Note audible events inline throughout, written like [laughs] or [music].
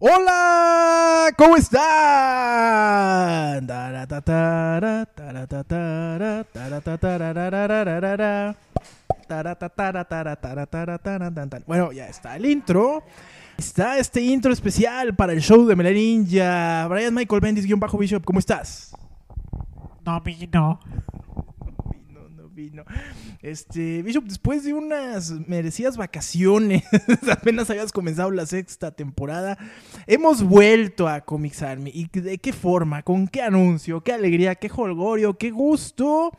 Hola, ¿cómo están? Bueno, ya está el intro. Está este intro especial para el show de Melaninja. Brian Michael Bendis, guion bajo Bishop, ¿cómo estás? No no vino. Este, Bishop, después de unas merecidas vacaciones, [laughs] apenas habías comenzado la sexta temporada, hemos vuelto a Comics Army. ¿Y de qué forma? ¿Con qué anuncio? ¿Qué alegría? ¿Qué holgorio? ¿Qué gusto?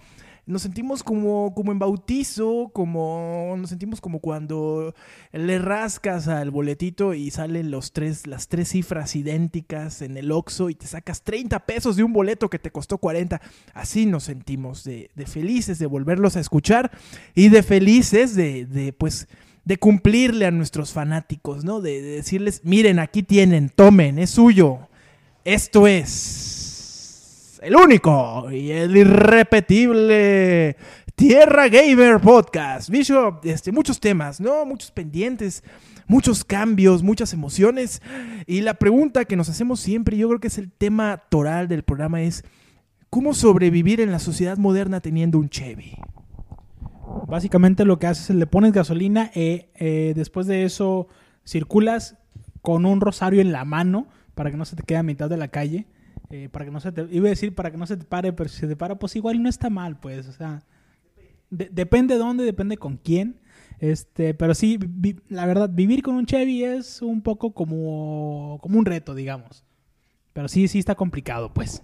Nos sentimos como, como en bautizo, como nos sentimos como cuando le rascas al boletito y salen los tres, las tres cifras idénticas en el Oxxo y te sacas 30 pesos de un boleto que te costó 40. Así nos sentimos de, felices de volverlos a escuchar y de felices de, de pues de cumplirle a nuestros fanáticos, ¿no? De, de decirles, miren, aquí tienen, tomen, es suyo. Esto es el único y el irrepetible Tierra Gamer Podcast. Bishop, este, muchos temas, ¿no? Muchos pendientes, muchos cambios, muchas emociones. Y la pregunta que nos hacemos siempre, yo creo que es el tema toral del programa, es ¿cómo sobrevivir en la sociedad moderna teniendo un Chevy? Básicamente lo que haces es le pones gasolina y eh, eh, después de eso circulas con un rosario en la mano para que no se te quede a mitad de la calle eh, para que no se te, iba a decir para que no se te pare, pero si se te para, pues igual no está mal, pues, o sea, depende de dónde, depende con quién, este, pero sí, la verdad, vivir con un Chevy es un poco como, como un reto, digamos, pero sí, sí está complicado, pues.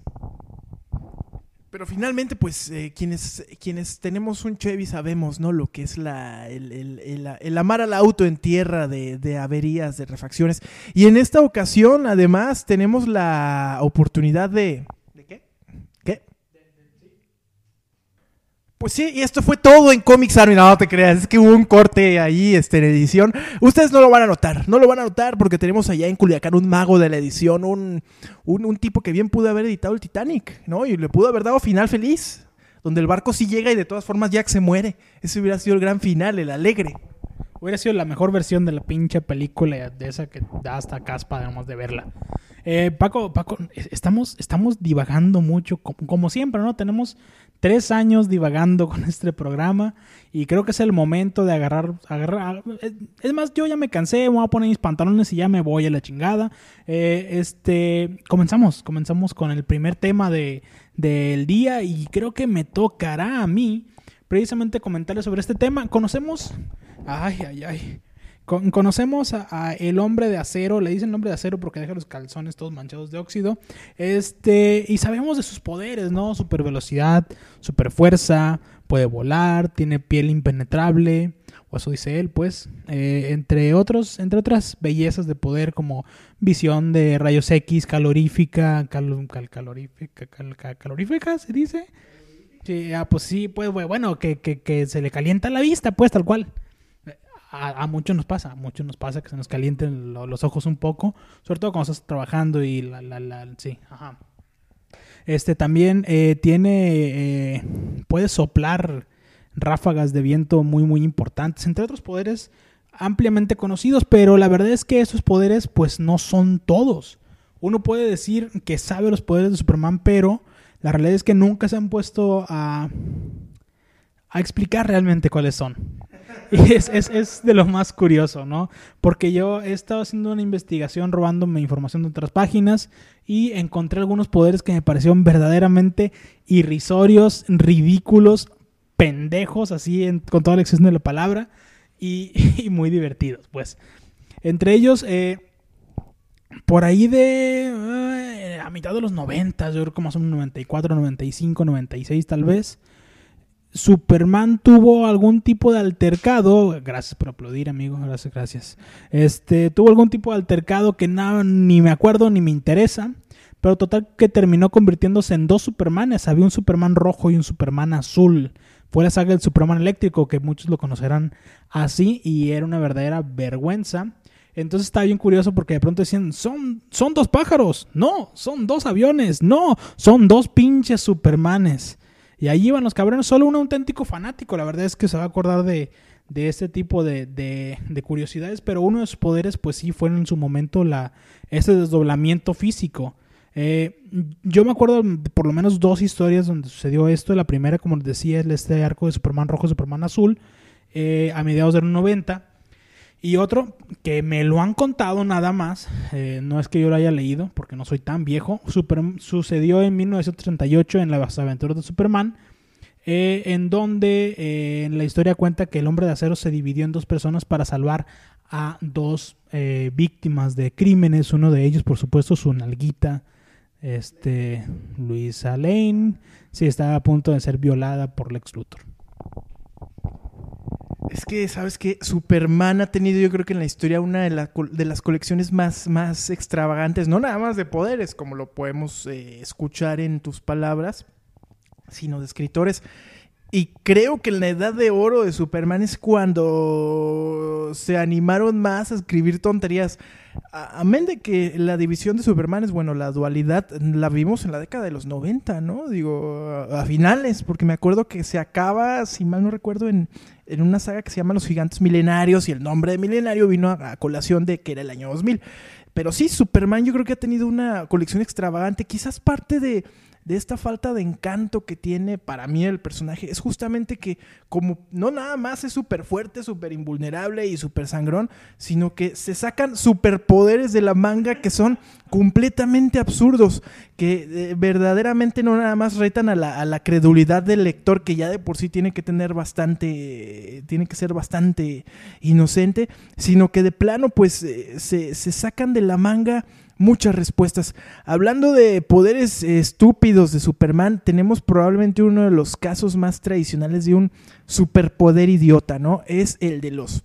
Pero finalmente, pues, eh, quienes, quienes tenemos un Chevy sabemos, ¿no? Lo que es la, el, amar al auto en tierra de, de, averías, de refacciones. Y en esta ocasión, además, tenemos la oportunidad de, Pues sí, y esto fue todo en Comics Army. No, te creas, es que hubo un corte ahí este, en edición. Ustedes no lo van a notar, no lo van a notar porque tenemos allá en Culiacán un mago de la edición, un, un, tipo que bien pudo haber editado el Titanic, ¿no? Y le pudo haber dado final feliz, donde el barco sí llega y de todas formas Jack se muere. Ese hubiera sido el gran final, el alegre. Hubiera sido la mejor versión de la pinche película de esa que da hasta caspa, digamos, de verla. Eh, Paco, Paco, estamos, estamos divagando mucho, como siempre, ¿no? Tenemos tres años divagando [laughs] con este programa y creo que es el momento de agarrar, agarrar es más, yo ya me cansé, me voy a poner mis pantalones y ya me voy a la chingada. Eh, este, comenzamos, comenzamos con el primer tema de, del día y creo que me tocará a mí precisamente comentarles sobre este tema. Conocemos, ay, ay, ay conocemos a, el hombre de acero, le dicen hombre de acero porque deja los calzones todos manchados de óxido. Este, y sabemos de sus poderes, ¿no? Super velocidad, super fuerza, puede volar, tiene piel impenetrable, o eso dice él, pues. Eh, entre otros, entre otras bellezas de poder como visión de rayos X, calorífica, calorífica, calorífica, se dice. Sí, ah, pues sí, pues bueno, que, que, que se le calienta la vista, pues tal cual a, muchos nos pasa, a muchos nos pasa que se nos calienten los ojos un poco, sobre todo cuando estás trabajando y la, la, la sí, ajá. Este también eh, tiene, eh, puede soplar ráfagas de viento muy, muy importantes, entre otros poderes ampliamente conocidos, pero la verdad es que esos poderes pues no son todos. Uno puede decir que sabe los poderes de Superman, pero la realidad es que nunca se han puesto a, a explicar realmente cuáles son. [laughs] Y es, es, es, de lo más curioso, ¿no? Porque yo he estado haciendo una investigación robándome información de otras páginas y encontré algunos poderes que me parecieron verdaderamente irrisorios, ridículos, pendejos, así con toda la extensión de la palabra, [laughs] y, muy divertidos, pues. Entre ellos, eh, por ahí de eh, a mitad de los 90, yo creo como son 94, 95, 96 tal vez. Superman tuvo algún tipo de altercado, gracias por aplaudir, amigo, gracias, gracias. Este, tuvo algún tipo de altercado que nada, ni me acuerdo ni me interesa, pero total que terminó convirtiéndose en dos Supermanes, había un Superman rojo y un Superman azul. Fue la saga del Superman eléctrico, que muchos lo conocerán así, y era una verdadera vergüenza. Entonces estaba bien curioso porque de pronto decían, son, son dos pájaros, no, son dos aviones, no, son dos pinches Supermanes. Y ahí iban los cabrones, solo un auténtico fanático, la verdad es que se va a acordar de, de este tipo de, de, de, curiosidades, pero uno de sus poderes pues sí fue en su momento la, este desdoblamiento físico. Eh, yo me acuerdo por lo menos dos historias donde sucedió esto. La primera, como les decía, es este arco de Superman rojo, Superman azul, eh, a mediados de los 90. Y otro que me lo han contado nada más, eh, no es que yo lo haya leído, porque no soy tan viejo, sucedió en 1938 en las aventuras de Superman, eh, en donde eh, la historia cuenta que el hombre de acero se dividió en dos personas para salvar a dos víctimas de crímenes, uno de ellos por supuesto su nalguita, este, Luisa Lane, sí estaba a punto de ser violada por Lex Luthor. Es que, ¿sabes qué? Superman ha tenido, yo creo que en la historia, una de, de las colecciones más, más extravagantes, no nada más de poderes, como lo podemos eh, escuchar en tus palabras, sino de escritores. Y creo que la edad de oro de Superman es cuando se animaron más a escribir tonterías. Amén de que la división de Superman es, bueno, la dualidad la vimos en la década de los 90, ¿no? Digo, a, finales, porque me acuerdo que se acaba, si mal no recuerdo, en, en, una saga que se llama Los Gigantes Milenarios y el nombre de Milenario vino a, colación de que era el año 2000. Pero sí, Superman yo creo que ha tenido una colección extravagante, quizás parte de de esta falta de encanto que tiene para mí el personaje es justamente que como no nada más es súper fuerte, súper invulnerable y súper sangrón, sino que se sacan superpoderes de la manga que son completamente absurdos, que eh, verdaderamente no nada más retan a la, a la, credulidad del lector que ya de por sí tiene que tener bastante, tiene que ser bastante inocente, sino que de plano pues eh, se, se sacan de la manga muchas respuestas. Hablando de poderes estúpidos de Superman, tenemos probablemente uno de los casos más tradicionales de un superpoder idiota, ¿no? Es el de los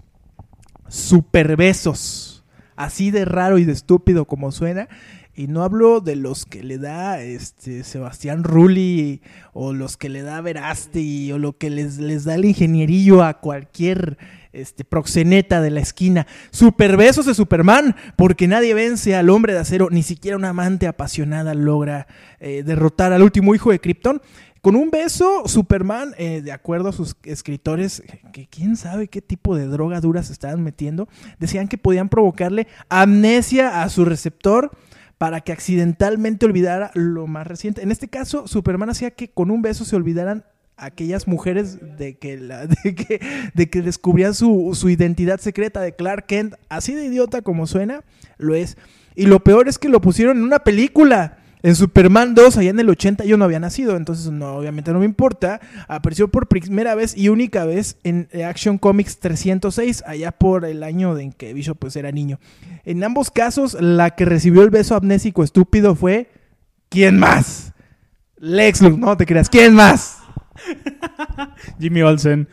superbesos. Así de raro y de estúpido como suena. Y no hablo de los que le da este Sebastián Rulli o los que le da Verasti o lo que les, les da el ingenierillo a cualquier este, proxeneta de la esquina. Super besos de Superman, porque nadie vence al hombre de acero, ni siquiera una amante apasionada logra eh, derrotar al último hijo de Krypton. Con un beso, Superman, eh, de acuerdo a sus escritores, que quién sabe qué tipo de droga dura se estaban metiendo, decían que podían provocarle amnesia a su receptor para que accidentalmente olvidara lo más reciente. En este caso, Superman hacía que con un beso se olvidaran aquellas mujeres de que, la, [laughs] de que, de que descubrían su, su, identidad secreta de Clark Kent, así de idiota como suena, lo es. Y lo peor es que lo pusieron en una película. En Superman 2, allá en el 80, yo no había nacido, entonces no, obviamente no me importa. Apareció por primera vez y única vez en Action Comics 306, allá por el año en que Bishop pues, era niño. En ambos casos, la que recibió el beso amnésico estúpido fue... ¿Quién más? Lex Luthor, no te creas. ¿Quién más? [laughs] Jimmy Olsen.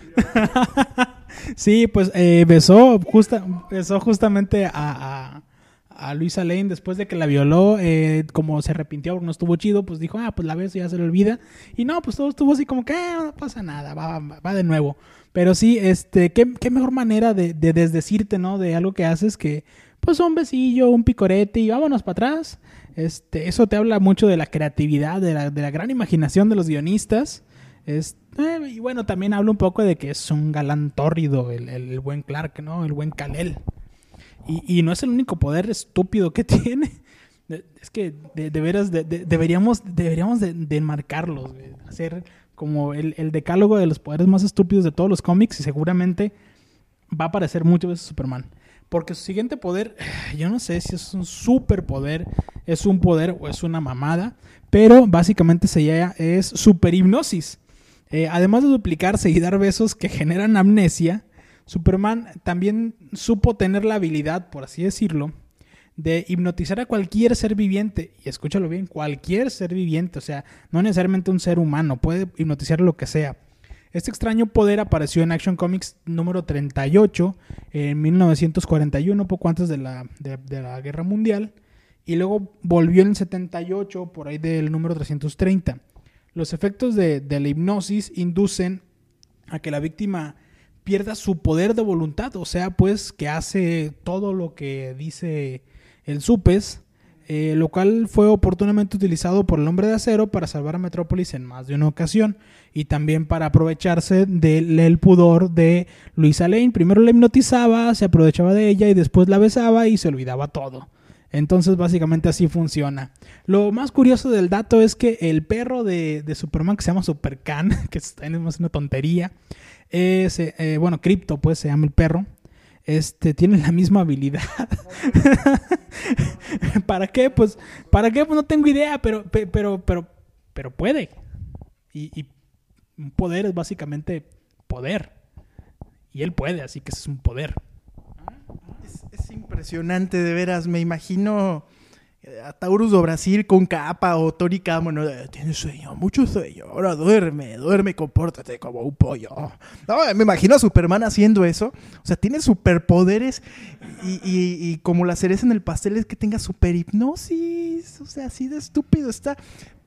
[laughs] sí, pues eh, besó, justa, besó justamente a, a, Luisa Lane después de que la violó. Eh, como se arrepintió, no estuvo chido, pues dijo, ah, pues la beso ya se le olvida. Y no, pues todo estuvo así como que ah, no pasa nada, va, va, de nuevo. Pero sí, este, qué, qué mejor manera de, de desdecirte, ¿no? De algo que haces que, pues un besillo, un picorete y vámonos para atrás. Este, eso te habla mucho de la creatividad, de la, de la gran imaginación de los guionistas. Es, eh, y bueno, también habla un poco de que es un galán tórrido, el, buen Clark, ¿no? El buen Kalel. Y, y, no es el único poder estúpido que [laughs] tiene. Es que de, veras deberíamos, deberíamos de, enmarcarlos, hacer como el, el, decálogo de los poderes más estúpidos de todos los cómics y seguramente va a aparecer muchas veces Superman. Porque su siguiente poder, [sighs] yo no sé si es un superpoder, es un poder o es una mamada, pero básicamente se llama, es superhipnosis. Eh, además de duplicarse y dar besos que generan amnesia, Superman también supo tener la habilidad, por así decirlo, de hipnotizar a cualquier ser viviente. Y escúchalo bien, cualquier ser viviente, o sea, no necesariamente un ser humano, puede hipnotizar lo que sea. Este extraño poder apareció en Action Comics número 38 en 1941, poco antes de la, de la Guerra Mundial, y luego volvió en el 78, por ahí del número 330. Los efectos de, la hipnosis inducen a que la víctima pierda su poder de voluntad, o sea, pues que hace todo lo que dice el supes, eh, lo cual fue oportunamente utilizado por el hombre de acero para salvar a Metrópolis en más de una ocasión y también para aprovecharse del pudor de Luisa Lane. Primero la hipnotizaba, se aprovechaba de ella y después la besaba y se olvidaba todo. Entonces básicamente así funciona. Lo más curioso del dato es que el perro de, Superman que se llama Supercan, [laughs] que es una tontería, es, eh, bueno, Crypto pues se llama el perro, este, tiene la misma habilidad. [laughs] ¿Para qué? Pues, ¿para qué? Pues no tengo idea, pero, pero, pero, pero puede. Y, un poder es básicamente poder. Y él puede, así que es un poder. Es impresionante, de veras. Me imagino a Taurus do Brasil con capa o Tori Camo, tiene sueño, mucho sueño, ahora duerme, duerme, compórtate como un pollo. No, me imagino a Superman haciendo eso, o sea, tiene superpoderes y, y como la cereza en el pastel es que tenga super hipnosis, o sea, así de estúpido está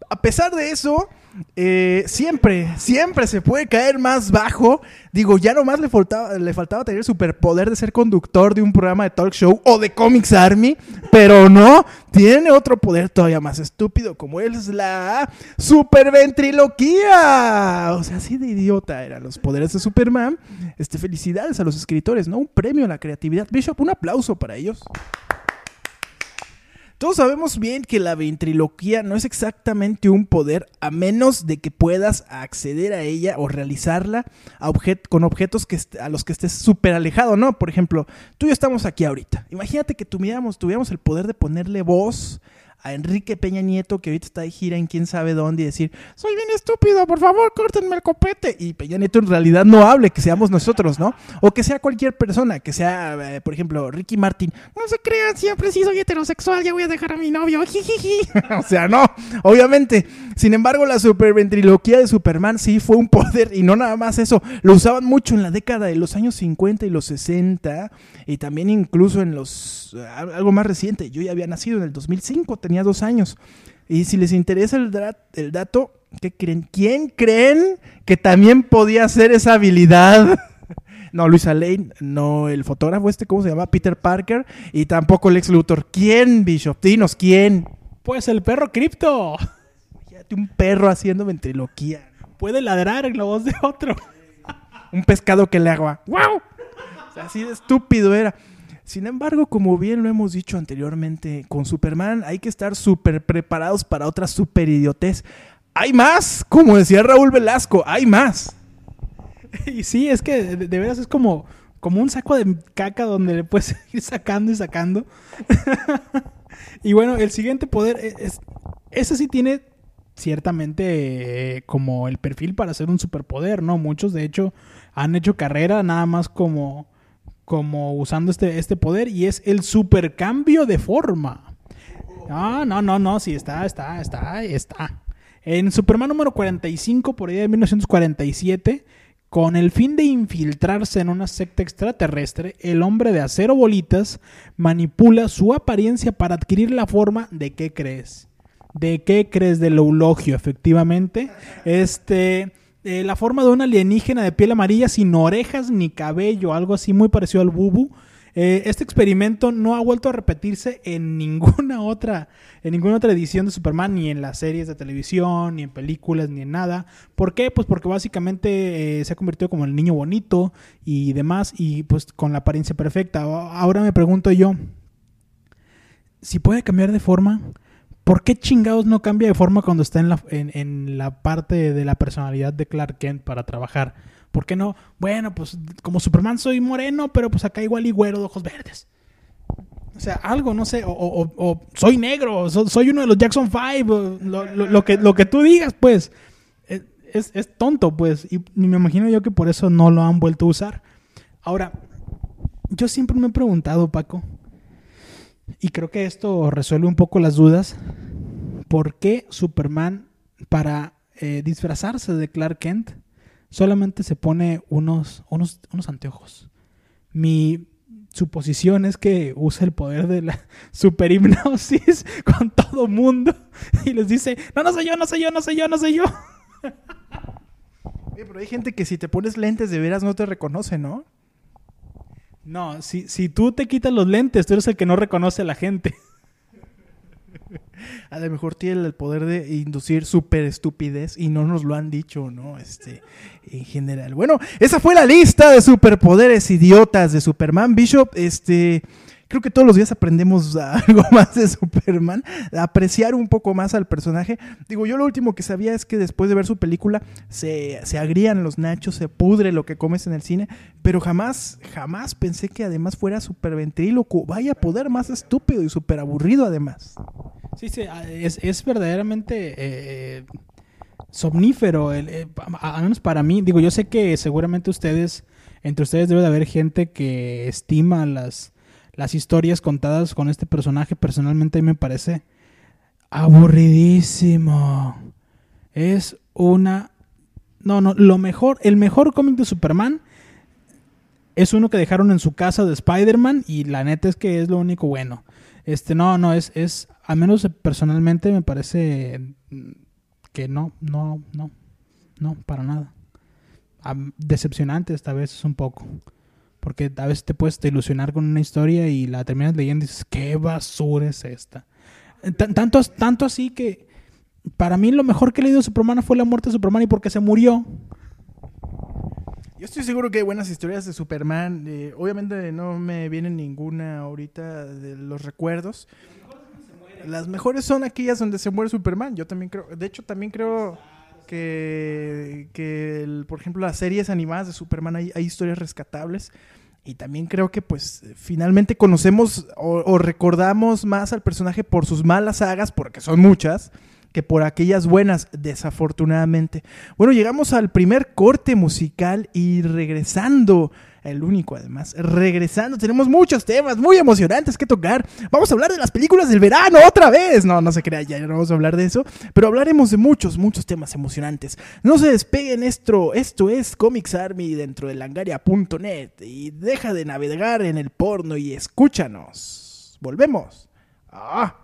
a pesar de eso, eh, siempre, siempre se puede caer más bajo. Digo, ya nomás le faltaba, le faltaba tener el superpoder de ser conductor de un programa de talk show o de Comics Army, pero no, tiene otro poder todavía más estúpido, como es la superventriloquía. O sea, así de idiota eran los poderes de Superman. Este, felicidades a los escritores, ¿no? Un premio a la creatividad. Bishop, un aplauso para ellos. Todos sabemos bien que la ventriloquía no es exactamente un poder a menos de que puedas acceder a ella o realizarla con objetos que a los que estés súper alejado, ¿no? Por ejemplo, tú y yo estamos aquí ahorita. Imagínate que tuviéramos, tuviéramos el poder de ponerle voz a Enrique Peña Nieto, que ahorita está de gira en quién sabe dónde, y decir, soy bien estúpido, por favor, córtenme el copete. Y Peña Nieto en realidad no hable, que seamos nosotros, ¿no? O que sea cualquier persona, que sea, eh, por ejemplo, Ricky Martin. No se crean, siempre sí soy heterosexual, ya voy a dejar a mi novio. [laughs] o sea, no, obviamente. Sin embargo, la superventriloquía de Superman sí fue un poder, y no nada más eso. Lo usaban mucho en la década de los años 50 y los 60, y también incluso en los, eh, algo más reciente. Yo ya había nacido en el 2005, tenía dos años. Y si les interesa el, el dato, ¿qué creen? ¿Quién creen que también podía hacer esa habilidad? [laughs] No, Luisa Lane, no el fotógrafo este, ¿cómo se llama? Peter Parker, y tampoco Lex Luthor. ¿Quién, Bishop? Dinos, ¿quién? Pues el perro cripto. Fíjate, un perro haciendo ventriloquía. Puede ladrar en la voz de otro. un pescado que le haga ¡Wow! así de estúpido era. Sin embargo, como bien lo hemos dicho anteriormente, con Superman hay que estar súper preparados para otra super idiotez. Hay más, como decía Raúl Velasco, hay más. [laughs] Y sí, es que de, veras es como, como un saco de caca donde le puedes [laughs] ir sacando y sacando. [laughs] y bueno, el siguiente poder, e, es, ese sí tiene ciertamente eh, como el perfil para ser un superpoder, ¿no? Muchos de hecho han hecho carrera nada más como como usando este, este poder y es el supercambio de forma. Ah, no, no, no, sí, está, está, está, está. En Superman número 45, por ahí de 1947, con el fin de infiltrarse en una secta extraterrestre, el hombre de acero bolitas manipula su apariencia para adquirir la forma de qué crees. ¿De qué crees? Del eulogio, efectivamente. Este la forma de un alienígena de piel amarilla sin orejas ni cabello, algo así muy parecido al bubu. Eh, este experimento no ha vuelto a repetirse en [laughs] ninguna otra, en ninguna otra edición de Superman, ni en las series de televisión, ni en películas, ni en nada. ¿Por qué? Pues porque básicamente eh, se ha convertido como el niño bonito y demás, y pues con la apariencia perfecta. Ahora me pregunto yo, si puede cambiar de forma, ¿Por qué chingados no cambia de forma cuando está en la, en, la parte de la personalidad de Clark Kent para trabajar? ¿Por qué no? Bueno, pues como Superman soy moreno, pero pues acá igual y güero de ojos verdes. O sea, algo, no sé, o, soy negro, soy uno de los Jackson Five, lo, que, lo que tú digas, pues. Es, es, tonto, pues. Y me imagino yo que por eso no lo han vuelto a usar. Ahora, yo siempre me he preguntado, Paco, y creo que esto resuelve un poco las dudas. ¿Por qué Superman, para eh, disfrazarse de Clark Kent, solamente se pone unos, unos, unos anteojos? Mi suposición es que usa el poder de la [laughs] superhipnosis [laughs] con todo mundo y les dice, no, no soy yo, no soy yo, no soy yo, no soy yo. [laughs] pero hay gente que si te pones lentes de veras no te reconoce, ¿no? No, si, si tú te quitas los lentes, tú eres el que no reconoce a la gente. [laughs] A lo mejor tiene el poder de inducir súper estupidez y no nos lo han dicho, ¿no? Este, en general. Bueno, esa fue la lista de superpoderes idiotas de Superman Bishop. Este, creo que todos los días aprendemos [laughs] algo más de Superman, a apreciar un poco más al personaje. Digo, yo lo último que sabía es que después de ver su película se, se agrían los nachos, se pudre lo que comes en el cine, pero jamás, jamás pensé que además fuera súper ventríloco. Vaya poder más estúpido y súper aburrido además. Sí, sí, ah, es, es verdaderamente eh, somnífero, eh, al menos para mí. Digo, yo sé que seguramente ustedes, entre ustedes debe de haber gente que estima las, las historias contadas con este personaje. Personalmente a me parece aburridísimo. Es una... No, no, lo mejor, el mejor cómic de Superman es uno que dejaron en su casa de Spider-Man y la neta es que es lo único bueno. Este, no, no, es, es, al menos personalmente me parece que no, no, no, no, para nada. Decepcionante esta vez es un poco. Porque a veces te puedes te ilusionar con una historia y la terminas leyendo y dices, qué basura es esta. Eh, tan- Tanto, tanto así que para mí lo mejor que he leído de Superman fue la muerte de Superman y porque se murió. Yo estoy seguro que hay buenas historias de Superman. eh, obviamente no me viene ninguna ahorita de los recuerdos. Las mejores son aquellas donde se muere Superman. Yo también creo. De hecho, también creo que, por ejemplo, las series animadas de Superman hay, hay historias rescatables. Y también creo que, pues, finalmente conocemos o, o recordamos más al personaje por sus malas sagas, porque son muchas, que por aquellas buenas, desafortunadamente. Bueno, llegamos al primer corte musical y regresando, el único además, regresando, tenemos muchos temas muy emocionantes que tocar. Vamos a hablar de las películas del verano otra vez. No, no se crea, ya no vamos a hablar de eso, pero hablaremos de muchos, muchos temas emocionantes. No se despeguen esto, esto es Comics Army dentro de langaria.net y deja de navegar en el porno y escúchanos. Volvemos. Ah.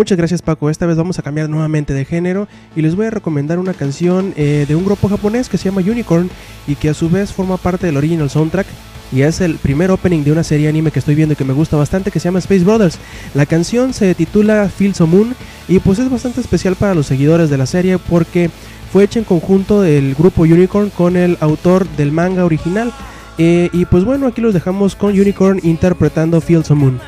Muchas gracias Paco, esta vez vamos a cambiar nuevamente de género y les voy a recomendar una canción eh, de un grupo japonés que se llama Unicorn y que a su vez forma parte del original soundtrack y es el primer opening de una serie anime que estoy viendo y que me gusta bastante que se llama Space Brothers. La canción se titula Feel So Moon y pues es bastante especial para los seguidores de la serie porque fue hecha en conjunto del grupo Unicorn con el autor del manga original Eh, y pues bueno aquí los dejamos con Unicorn interpretando Feel So Moon.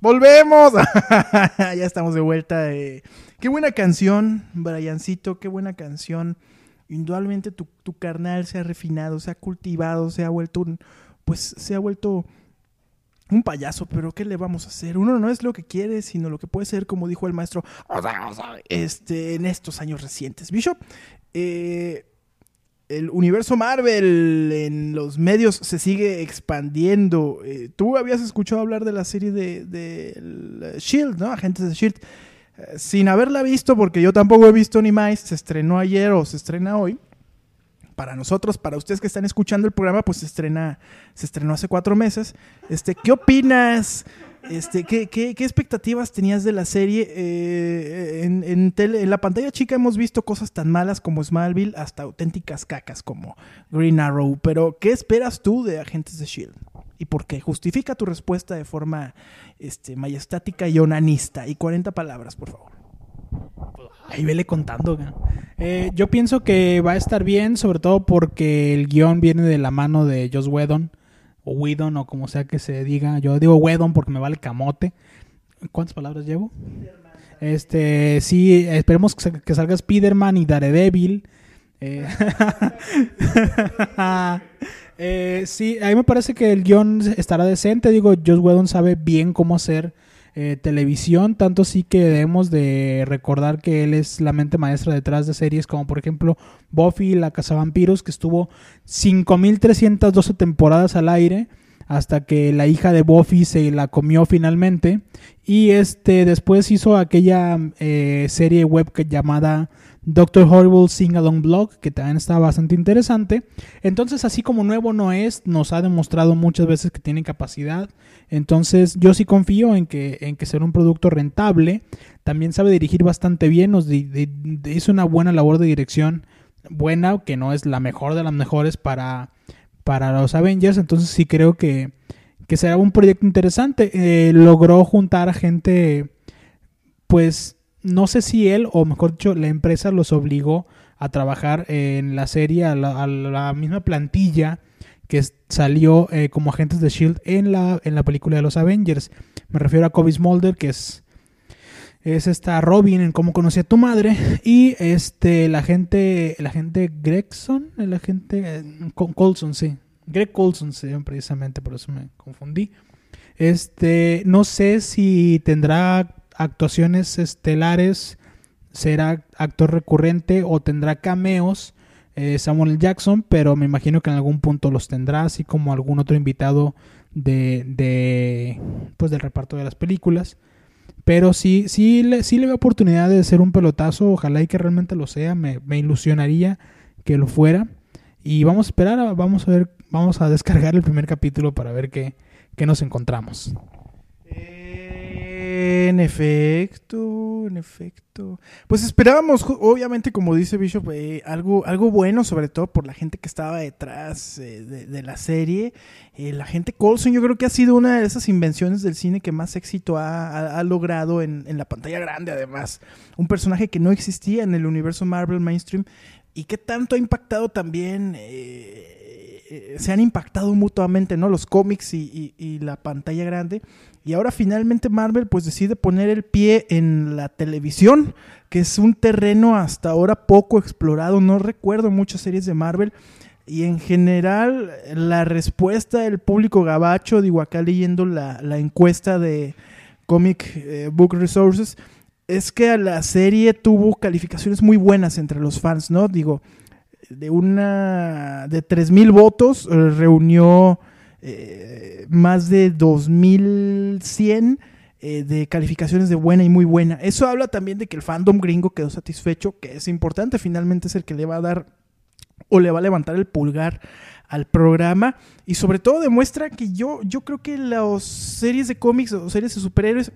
Volvemos. [laughs] ya estamos de vuelta. eh. Qué buena canción, Briancito, qué buena canción. Indudablemente tu, tu carnal se ha refinado, se ha cultivado, se ha vuelto un, pues se ha vuelto un payaso, pero ¿qué le vamos a hacer? Uno no es lo que quiere, sino lo que puede ser, como dijo el maestro, este, en estos años recientes. Bishop, eh, el universo Marvel en los medios se sigue expandiendo. Eh, Tú habías escuchado hablar de la serie de, de el Shield, ¿no? Agentes de Shield. Eh, sin haberla visto, porque yo tampoco he visto ni más, se estrenó ayer o se estrena hoy. Para nosotros, para ustedes que están escuchando el programa, pues se estrena, se estrenó hace cuatro meses. Este, ¿qué opinas? Este, ¿qué, qué, qué expectativas tenías de la serie? Eh, en, en tele- en la pantalla chica hemos visto cosas tan malas como Smallville hasta auténticas cacas como Green Arrow. Pero, ¿qué esperas tú de Agentes de Shield? ¿Y por qué? Justifica tu respuesta de forma este, majestática y onanista. Y 40 palabras, por favor. Ahí vele contando. Eh, yo pienso que va a estar bien, sobre todo porque el guion viene de la mano de Joss Whedon, o Whedon, o como sea que se diga. Yo digo Whedon porque me vale camote. ¿Cuántas palabras llevo? Este, sí, esperemos que, sa- que salga Spider-Man y Daredevil. Eh, [laughs] eh, sí, a mí me parece que el guion estará decente. Digo, Joss Whedon sabe bien cómo hacer eh, televisión, tanto sí que debemos de recordar que él es la mente maestra detrás de series como por ejemplo Buffy la Cazavampiros, que estuvo 5312 temporadas al aire hasta que la hija de Buffy se la comió finalmente y este después hizo aquella eh, serie web que llamada Doctor Horrible Sing Along Blog, que también está bastante interesante. Entonces, así como nuevo no es, nos ha demostrado muchas veces que tiene capacidad. Entonces, yo sí confío en que, en que será un producto rentable. También sabe dirigir bastante bien, nos hizo una buena labor de dirección. Buena, que no es la mejor de las mejores para, para los Avengers. Entonces, sí creo que, que será un proyecto interesante. Eh, logró juntar a gente, pues no sé si él, o mejor dicho, la empresa los obligó a trabajar en la serie a la, misma plantilla que salió eh, como agentes de Shield en la, en la película de los Avengers. Me refiero a Kobe Smolder, que es es esta Robin en cómo conocí a tu madre y este la gente la gente Gregson el agente eh, Col- Coulson sí Greg Coulson sí, precisamente por eso me confundí este no sé si tendrá actuaciones estelares será actor recurrente o tendrá cameos eh, Samuel. Jackson pero me imagino que en algún punto los tendrá así como algún otro invitado de, de pues del reparto de las películas pero sí, sí, le, sí le veo oportunidad de ser un pelotazo. Ojalá y que realmente lo sea. Me, me ilusionaría que lo fuera. Y vamos a esperar, vamos a ver, vamos a descargar el primer capítulo para ver qué, qué nos encontramos. Eh, En efecto, en efecto. Pues esperábamos, obviamente, como dice Bishop, eh, algo, algo bueno, sobre todo por la gente que estaba detrás eh, de, la serie. Eh, la gente Colson, yo creo que ha sido una de esas invenciones del cine que más éxito ha, ha- logrado en, en la pantalla grande, además. Un personaje que no existía en el universo Marvel mainstream y que tanto ha impactado también. se han impactado mutuamente, ¿no? Los cómics y- y la pantalla grande. Y ahora finalmente Marvel pues decide poner el pie en la televisión, que es un terreno hasta ahora poco explorado. No recuerdo muchas series de Marvel. Y en general la respuesta del público gabacho, digo acá leyendo la, la encuesta de Comic eh, Book Resources, es que la serie tuvo calificaciones muy buenas entre los fans, ¿no? Digo, de una de 3000 votos eh, reunió eh, más de 2100 eh, de calificaciones de buena y muy buena. Eso habla también de que el fandom gringo quedó satisfecho, que es importante, finalmente es el que le va a dar o le va a levantar el pulgar al programa y sobre todo demuestra que yo, yo creo que las series de cómics o series de superhéroes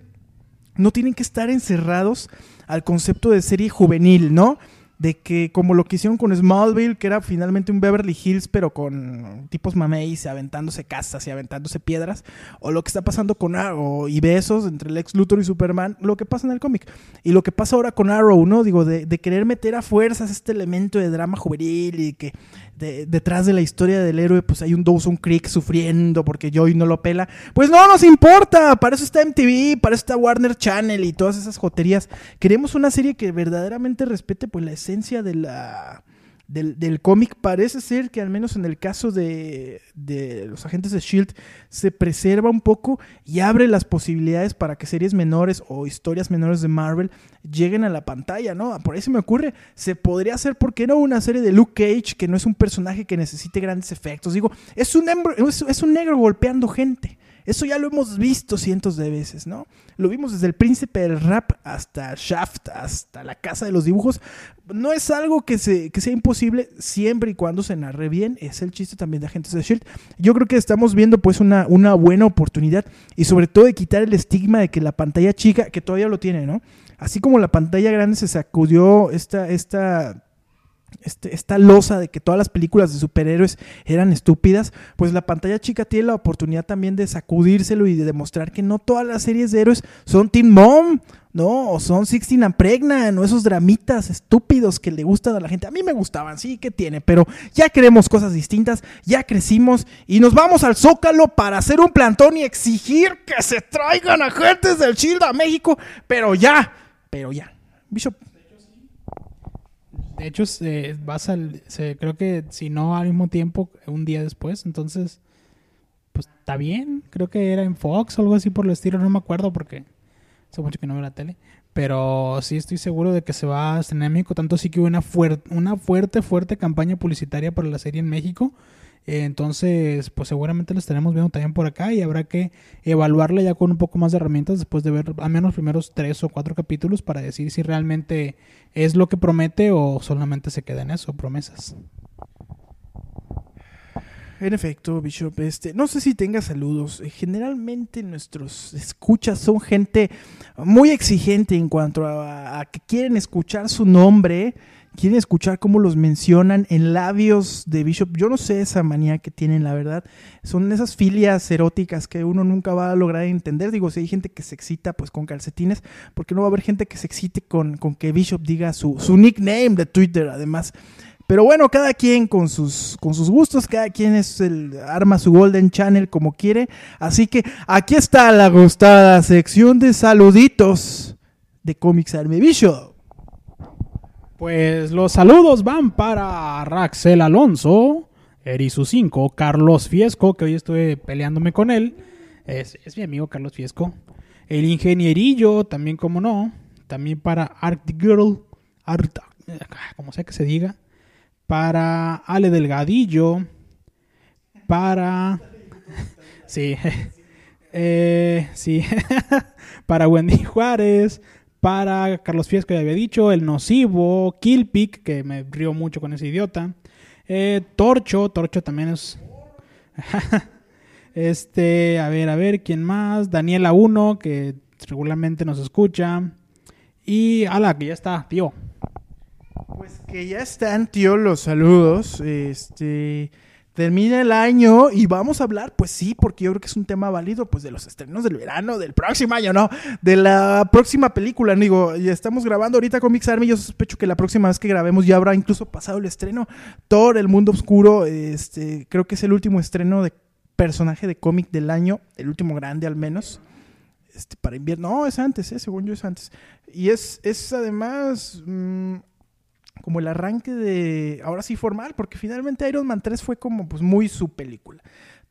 no tienen que estar encerrados al concepto de serie juvenil, ¿no? De que como lo que hicieron con Smallville, que era finalmente un Beverly Hills, pero con tipos mameis aventándose casas y aventándose piedras, o lo que está pasando con Arrow y besos entre Lex Luthor y Superman, lo que pasa en el cómic. Y lo que pasa ahora con Arrow, ¿no? Digo, de, de querer meter a fuerzas este elemento de drama juvenil y que de- detrás de la historia del héroe, pues hay un Dawson Creek sufriendo porque Joy no lo pela. Pues no nos importa, para eso está MTV, para eso está Warner Channel y todas esas joterías. Queremos una serie que verdaderamente respete pues la esencia de la del, del cómic. Parece ser que al menos en el caso de, de los agentes de Shield se preserva un poco y abre las posibilidades para que series menores o historias menores de Marvel lleguen a la pantalla, ¿no? Por ahí se me ocurre, se podría hacer, ¿por qué no? Una serie de Luke Cage, que no es un personaje que necesite grandes efectos. Digo, es un, es un negro golpeando gente. Eso ya lo hemos visto cientos de veces, ¿no? Lo vimos desde el príncipe del rap hasta Shaft, hasta la casa de los dibujos. No es algo que, se, que sea imposible siempre y cuando se narre bien. Es el chiste también de Agentes de Shield. Yo creo que estamos viendo pues una, una buena oportunidad y sobre todo de quitar el estigma de que la pantalla chica, que todavía lo tiene, ¿no? Así como la pantalla grande se sacudió esta, esta este- esta losa de que todas las películas de superhéroes eran estúpidas, pues la pantalla chica tiene la oportunidad también de sacudírselo y de demostrar que no todas las series de héroes son Teen Mom, ¿no? O son Sixteen and Pregnant, o esos dramitas estúpidos que le gustan a la gente. A mí me gustaban, sí, que tiene, pero ya queremos cosas distintas, ya crecimos y nos vamos al Zócalo para hacer un plantón y exigir que se traigan agentes del Shield a México, pero ya, pero ya. Bishop, De hecho, se- vas al, se- creo que si no al mismo tiempo, un día después, entonces, pues está bien. Creo que era en Fox o algo así por el estilo, no me acuerdo porque hace mucho que no veo la tele. Pero sí estoy seguro de que se va a estrenar en México. Tanto sí que hubo una, fuer- una fuerte, fuerte campaña publicitaria para la serie en México. Entonces, pues seguramente la estaremos viendo también por acá y habrá que evaluarla ya con un poco más de herramientas después de ver al menos los primeros tres o cuatro capítulos para decir si realmente es lo que promete o solamente se queda en eso, promesas. En efecto, Bishop, este, no sé si tenga saludos. Eh, Generalmente nuestros escuchas son gente muy exigente en cuanto a, a que quieren escuchar su nombre, quieren escuchar cómo los mencionan en labios de Bishop. Yo no sé esa manía que tienen, la verdad. Son esas filias eróticas que uno nunca va a lograr entender. Digo, si hay gente que se excita pues con calcetines, porque no va a haber gente que se excite con, con que Bishop diga su, su nickname de Twitter, además. Pero bueno, cada quien con sus, con sus gustos, cada quien es el, arma su Golden Channel como quiere. Así que aquí está la gustada sección de saluditos de Comics Army Bishop. Pues los saludos van para Raxel Alonso, Erisu 5, Carlos Fiesco, que hoy estuve peleándome con él. Es, es mi amigo Carlos Fiesco. El ingenierillo, también como no. También para Arctic Girl, Art- como sea que se diga. Para Ale Delgadillo. Para... [laughs] Sí. [laughs] Eh, sí. [laughs] para Wendy Juárez. Para Carlos Fiesco, ya había dicho. El Nocivo. Killpick, que me río mucho con ese idiota. Eh, Torcho. Torcho también es... [laughs] este, a ver, a ver, ¿quién más? Daniela 1, que regularmente nos escucha. Y ala, que ya está, tío. Pues que ya están, tío, los saludos. Este termina el año y vamos a hablar, pues sí, porque yo creo que es un tema válido, pues de los estrenos del verano, del próximo año, ¿no? De la próxima película, digo, ya estamos grabando ahorita Comics Army, yo sospecho que la próxima vez que grabemos ya habrá incluso pasado el estreno. Thor, El Mundo Oscuro, este, creo que es el último estreno de personaje de cómic del año, el último grande al menos. Este, para invierno, no, es antes, eh, según yo es antes. Y es, es además... mm, como el arranque de, ahora sí formal, porque finalmente Iron Man 3 fue como pues muy su película.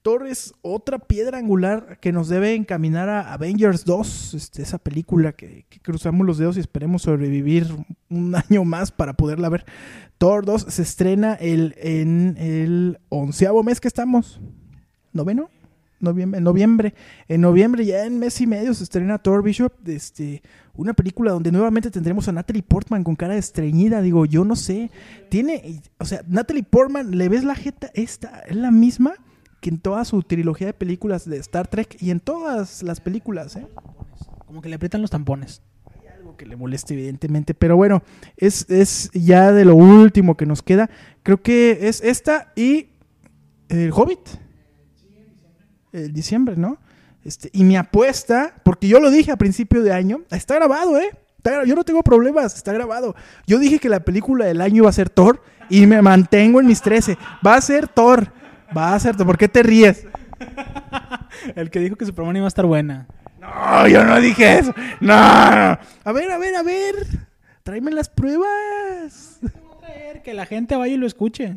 Thor es otra piedra angular que nos debe encaminar a Avengers 2, este, esa película que, que cruzamos los dedos y esperemos sobrevivir un [laughs] año más para poderla ver. Thor 2 se estrena el, en el onceavo mes que estamos, noveno, noviembre, en noviembre. En noviembre, ya en mes y medio, se estrena Thor Bishop, este, una película donde nuevamente tendremos a Natalie Portman con cara estreñida. Digo, yo no sé. Tiene, o sea, Natalie Portman, ¿le ves la jeta? Esta es la misma que en toda su trilogía de películas de Star Trek y en todas las películas, ¿eh? Como que le aprietan los tampones. algo que le moleste, evidentemente. Pero bueno, es, es ya de lo último que nos queda. Creo que es esta y el Hobbit. El diciembre, ¿no? Este, y mi apuesta, porque yo lo dije a principio de año, está grabado, ¿eh? Está yo no tengo problemas, está grabado. Yo dije que la película del año iba a ser Thor y me mantengo en mis 13. Va a ser Thor. Va a ser Thor. ¿Por qué te ríes? El que dijo que Superman iba a estar buena. No, yo no dije eso. No. A ver, a ver, a ver. Tráeme las pruebas. Traer, Que la gente vaya y lo escuche.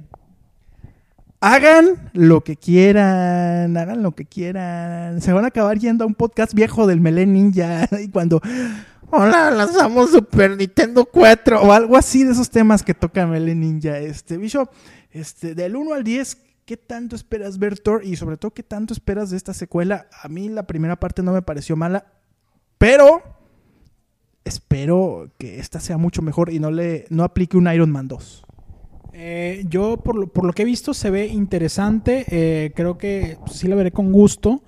Hagan lo que quieran, hagan lo que quieran. Se van a acabar yendo a un podcast viejo del Melee Ninja [laughs] y cuando Hola, lanzamos Super Nintendo 4 o algo así de esos temas que toca Melee Ninja. Este, Bishop, este, del 1 al 10, ¿qué tanto esperas ver Thor? Y sobre todo, ¿qué tanto esperas de esta secuela? A mí la primera parte no me pareció mala, pero espero que esta sea mucho mejor y no le no aplique un Iron Man 2. Eh, yo, por lo, por lo que he visto, se ve interesante. Eh, creo que sí la veré con gusto.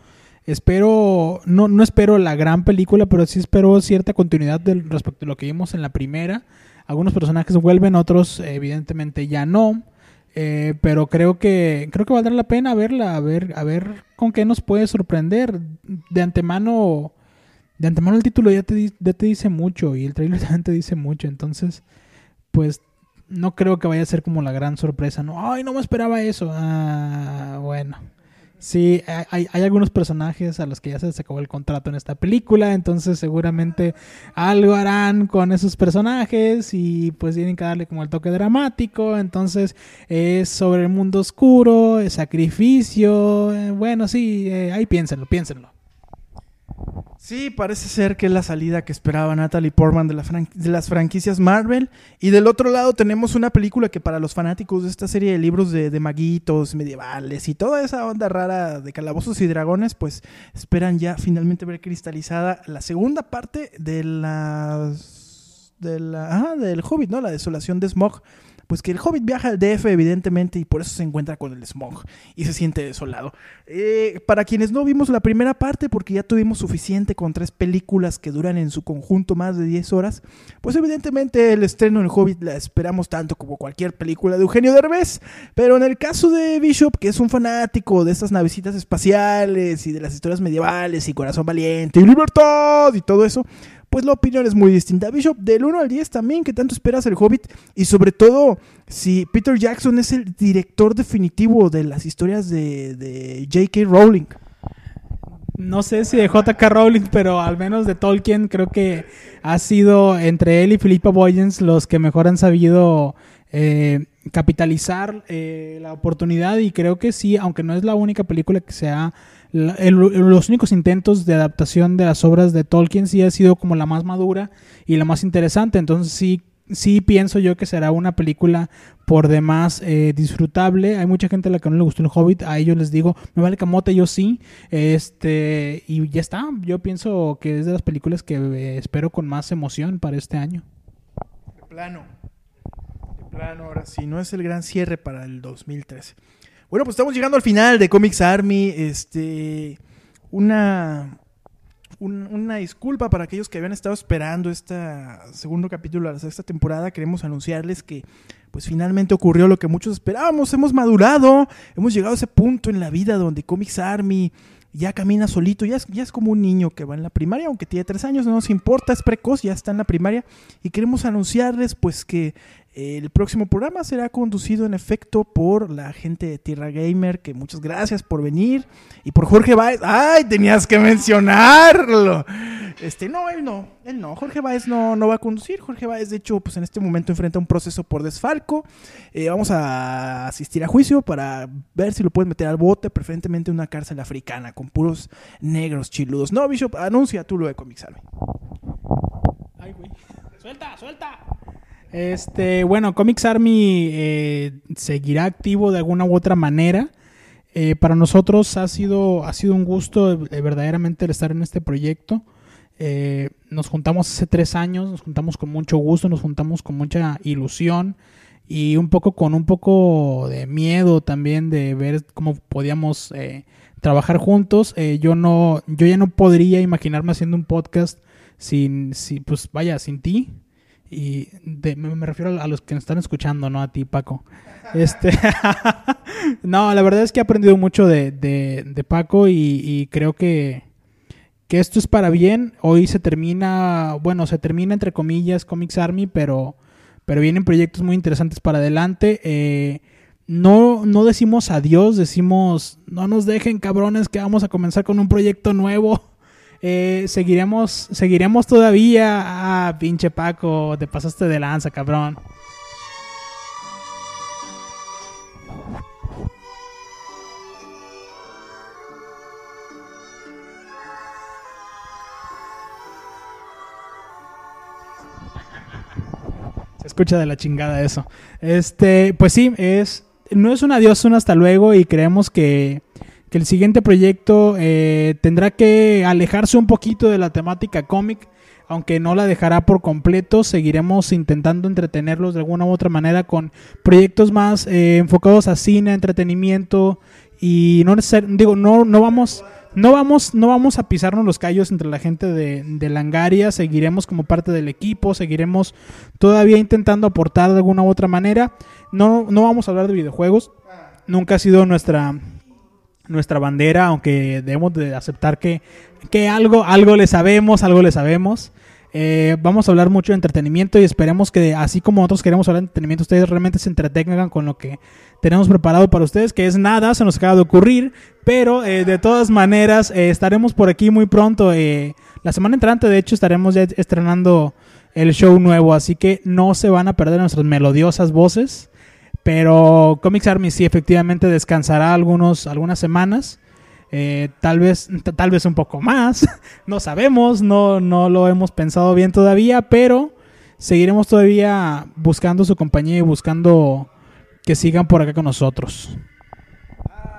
Espero, no, no espero la gran película, pero sí espero cierta continuidad respecto a lo que vimos en la primera. Algunos personajes vuelven, otros evidentemente ya no. Eh, pero creo que creo que valdrá la pena verla, a ver, a ver con qué nos puede sorprender. De antemano, de antemano el título ya te, ya te dice mucho y el trailer [laughs] también te dice mucho. Entonces, pues no creo que vaya a ser como la gran sorpresa, ¿no? Ay, no me esperaba eso. Ah, bueno. Sí, hay- algunos personajes a los que ya se les acabó el contrato en esta película, entonces seguramente algo harán con esos personajes y pues tienen que darle como el toque dramático, entonces es sobre el mundo oscuro, es sacrificio, eh, bueno, sí, eh, ahí piénsenlo, piénsenlo. Sí, parece ser que es la salida que esperaba Natalie Portman de, las franquicias Marvel. Y del otro lado tenemos una película que para los fanáticos de esta serie de libros de, maguitos medievales y toda esa onda rara de calabozos y dragones, pues esperan ya finalmente ver cristalizada la segunda parte de. De la, ajá, del Hobbit, ¿no? La desolación de Smog. Pues que el Hobbit viaja al DF, evidentemente, y por eso se encuentra con el Smog y se siente desolado. Eh, para quienes no vimos la primera parte, porque ya tuvimos suficiente con tres películas que duran en su conjunto más de 10 horas, pues evidentemente el estreno del Hobbit la esperamos tanto como cualquier película de Eugenio Derbez. Pero en el caso de Bishop, que es un fanático de estas navecitas espaciales y de las historias medievales y Corazón Valiente y Libertad y todo eso, pues la opinión es muy distinta. Bishop, del 1 al 10 también, ¿qué tanto esperas el Hobbit? Y sobre todo, si Peter Jackson es el director definitivo de las historias de, J.K. Rowling. No sé si de J.K. Rowling, pero al menos de Tolkien creo que ha sido entre él y Philippa Boyens los que mejor han sabido eh, capitalizar eh, la oportunidad y creo que sí, aunque no es la única película que se ha... la- el- los únicos intentos de adaptación de las obras de Tolkien sí ha sido como la más madura y la más interesante, entonces sí sí pienso yo que será una película por demás eh, disfrutable. Hay mucha gente a la que no le gustó el Hobbit, a ellos les digo, me vale camote, yo sí. Este, y ya está. Yo pienso que es de las películas que eh, espero con más emoción para este año. De plano. De plano, ahora sí, no es el gran cierre para el 2013. Bueno, pues estamos llegando al final de Comics Army. Este. Una. un- una disculpa para aquellos que habían estado esperando este segundo capítulo de la sexta temporada. Queremos anunciarles que, pues finalmente ocurrió lo que muchos esperábamos. Hemos madurado, hemos llegado a ese punto en la vida donde Comics Army ya camina solito, ya es, ya es como un niño que va en la primaria, aunque tiene tres años, no nos importa, es precoz, ya está en la primaria. Y queremos anunciarles pues que el próximo programa será conducido en efecto por la gente de Tierra Gamer, que muchas gracias por venir. Y por Jorge Baez. ¡Ay! Tenías que mencionarlo. Este, no, él no, él no. Jorge Baez no, no va a conducir. Jorge Baez, de hecho, pues en este momento enfrenta un proceso por desfalco. Eh, vamos a asistir a juicio para ver si lo pueden meter al bote, preferentemente en una cárcel africana, con puros negros chiludos. No, Bishop, anuncia tú lo de Comics Army. Ay, güey. Suelta, suelta. Este, bueno, Comics Army eh, seguirá activo de alguna u otra manera. Eh, para nosotros ha sido, ha sido un gusto eh, verdaderamente el estar en este proyecto. Eh, nos juntamos hace tres años, nos juntamos con mucho gusto, nos juntamos con mucha ilusión y un poco con un poco de miedo también de ver cómo podíamos eh, trabajar juntos. Yo no, yo ya no podría imaginarme haciendo un podcast sin, si, pues vaya, sin ti. Y de- me, refiero a los que nos están escuchando, no a ti, Paco. Este, [laughs] no, la verdad es que he aprendido mucho de, de- de Paco y, y creo que, que esto es para bien. Hoy se termina, bueno, se termina entre comillas Comics Army, pero, pero vienen proyectos muy interesantes para adelante. Eh, no, no decimos adiós, decimos no nos dejen cabrones que vamos a comenzar con un proyecto nuevo. [laughs] Eh, seguiremos, seguiremos todavía. Ah, pinche Paco, te pasaste de lanza, cabrón. Se escucha de la chingada eso. Este, pues sí, es no es un adiós, un hasta luego y creemos que, que el siguiente proyecto eh, tendrá que alejarse un poquito de la temática cómic, aunque no la dejará por completo. Seguiremos intentando entretenerlos de alguna u otra manera con proyectos más eh, enfocados a cine, entretenimiento y no digo no no vamos no vamos, no vamos a pisarnos los callos entre la gente de, de Langaria, seguiremos como parte del equipo, seguiremos todavía intentando aportar de alguna u otra manera. No, no vamos a hablar de videojuegos, nunca ha sido nuestra, nuestra bandera, aunque debemos de aceptar que, que algo, algo le sabemos, algo le sabemos. Eh, vamos a hablar mucho de entretenimiento y esperemos que así como nosotros queremos hablar de entretenimiento, ustedes realmente se entretengan con lo que tenemos preparado para ustedes, que es nada, se nos acaba de ocurrir, pero eh, de todas maneras eh, estaremos por aquí muy pronto. eh, la semana entrante, de hecho, estaremos ya estrenando el show nuevo, así que no se van a perder nuestras melodiosas voces. Pero Comics Army sí efectivamente descansará algunos, algunas semanas. Eh, tal vez tal vez un poco más [laughs] no sabemos no no lo hemos pensado bien todavía pero seguiremos todavía buscando su compañía y buscando que sigan por acá con nosotros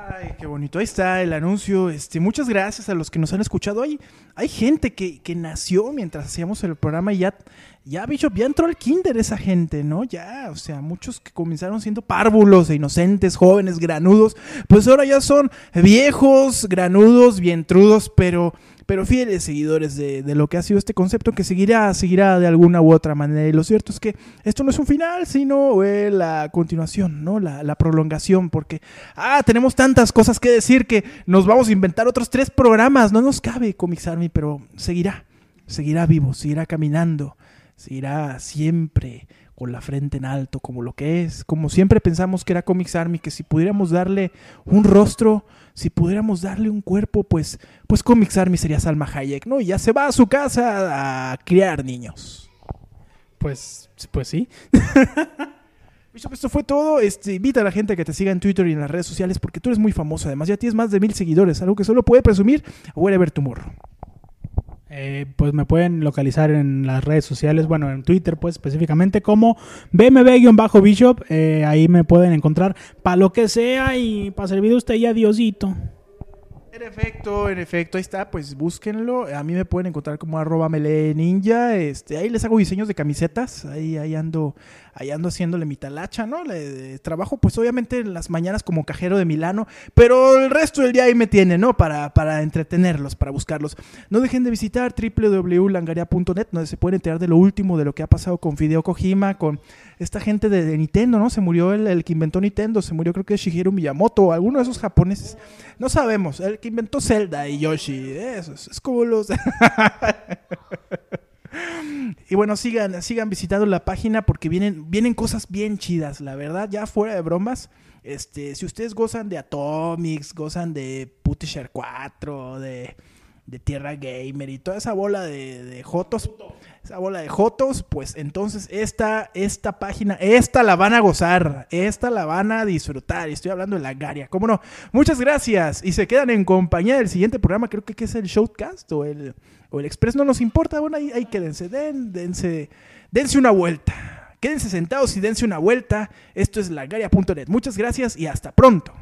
Ay, qué bonito. Ahí está el anuncio. Este, muchas gracias a los que nos han escuchado. Hay, hay gente que, que nació mientras hacíamos el programa y ya, ya, Bishop, ya entró al kinder esa gente, ¿no? Ya, o sea, muchos que comenzaron siendo párvulos e inocentes, jóvenes, granudos, pues ahora ya son viejos, granudos, vientrudos, pero pero fieles seguidores de, de lo que ha sido este concepto que seguirá, seguirá de alguna u otra manera. Y lo cierto es que esto no es un final, sino eh, la continuación, ¿no? La, la prolongación, porque, ah, tenemos tantas cosas que decir que nos vamos a inventar otros tres programas. No nos cabe Comics Army, pero seguirá, seguirá vivo, seguirá caminando, seguirá siempre con la frente en alto, como lo que es, como siempre pensamos que era Comics Army, que si pudiéramos darle un rostro, si pudiéramos darle un cuerpo, pues, pues Comics Army sería Salma Hayek, ¿no? Y ya se va a su casa a criar niños. pues pues sí [laughs] Bishop, esto fue todo. Este, invita a la gente a que te siga en Twitter y en las redes sociales porque tú eres muy famoso. Además, ya tienes más de mil seguidores, algo que solo puede presumir Wherever Tomorrow. Eh, pues me pueden localizar en las redes sociales, bueno, en Twitter, pues específicamente como BMB-Bishop. Eh, ahí me pueden encontrar para lo que sea y para servir a usted y a Diosito. En efecto, en efecto, ahí está, pues búsquenlo. A mí me pueden encontrar como arroba melee ninja. Este, ahí les hago diseños de camisetas. Ahí, ahí ando, ahí ando haciéndole mi talacha, ¿no? Le- trabajo, pues obviamente en las mañanas como cajero de Milano, pero el resto del día ahí me tiene, ¿no? Para, para entretenerlos, para buscarlos. No dejen de visitar www.langaria.net, donde se pueden enterar de lo último, de lo que ha pasado con Fideo Kojima, con esta gente de, Nintendo, ¿no? Se murió el, el que inventó Nintendo, se murió creo que Shigeru Miyamoto alguno de esos japoneses. No sabemos, el que inventó Zelda y Yoshi, esos, es como los... [laughs] [laughs] y bueno, sigan, sigan visitando la página porque vienen, vienen cosas bien chidas, la verdad, ya fuera de bromas. Este, si ustedes gozan de Atomics, gozan de Putisher 4, de, de Tierra Gamer y toda esa bola de, Jotos, esa bola de Jotos, pues entonces esta, esta página, esta la van a gozar, esta la van a disfrutar. Y estoy hablando de la Garia, ¿cómo no? Muchas gracias y se quedan en compañía del siguiente programa, creo que, que es el Showcast o el, o el Express, no nos importa, bueno, ahí, quédense, den, dense, dense una vuelta. Quédense sentados y dense una vuelta. Esto es lagaria.net. Muchas gracias y hasta pronto.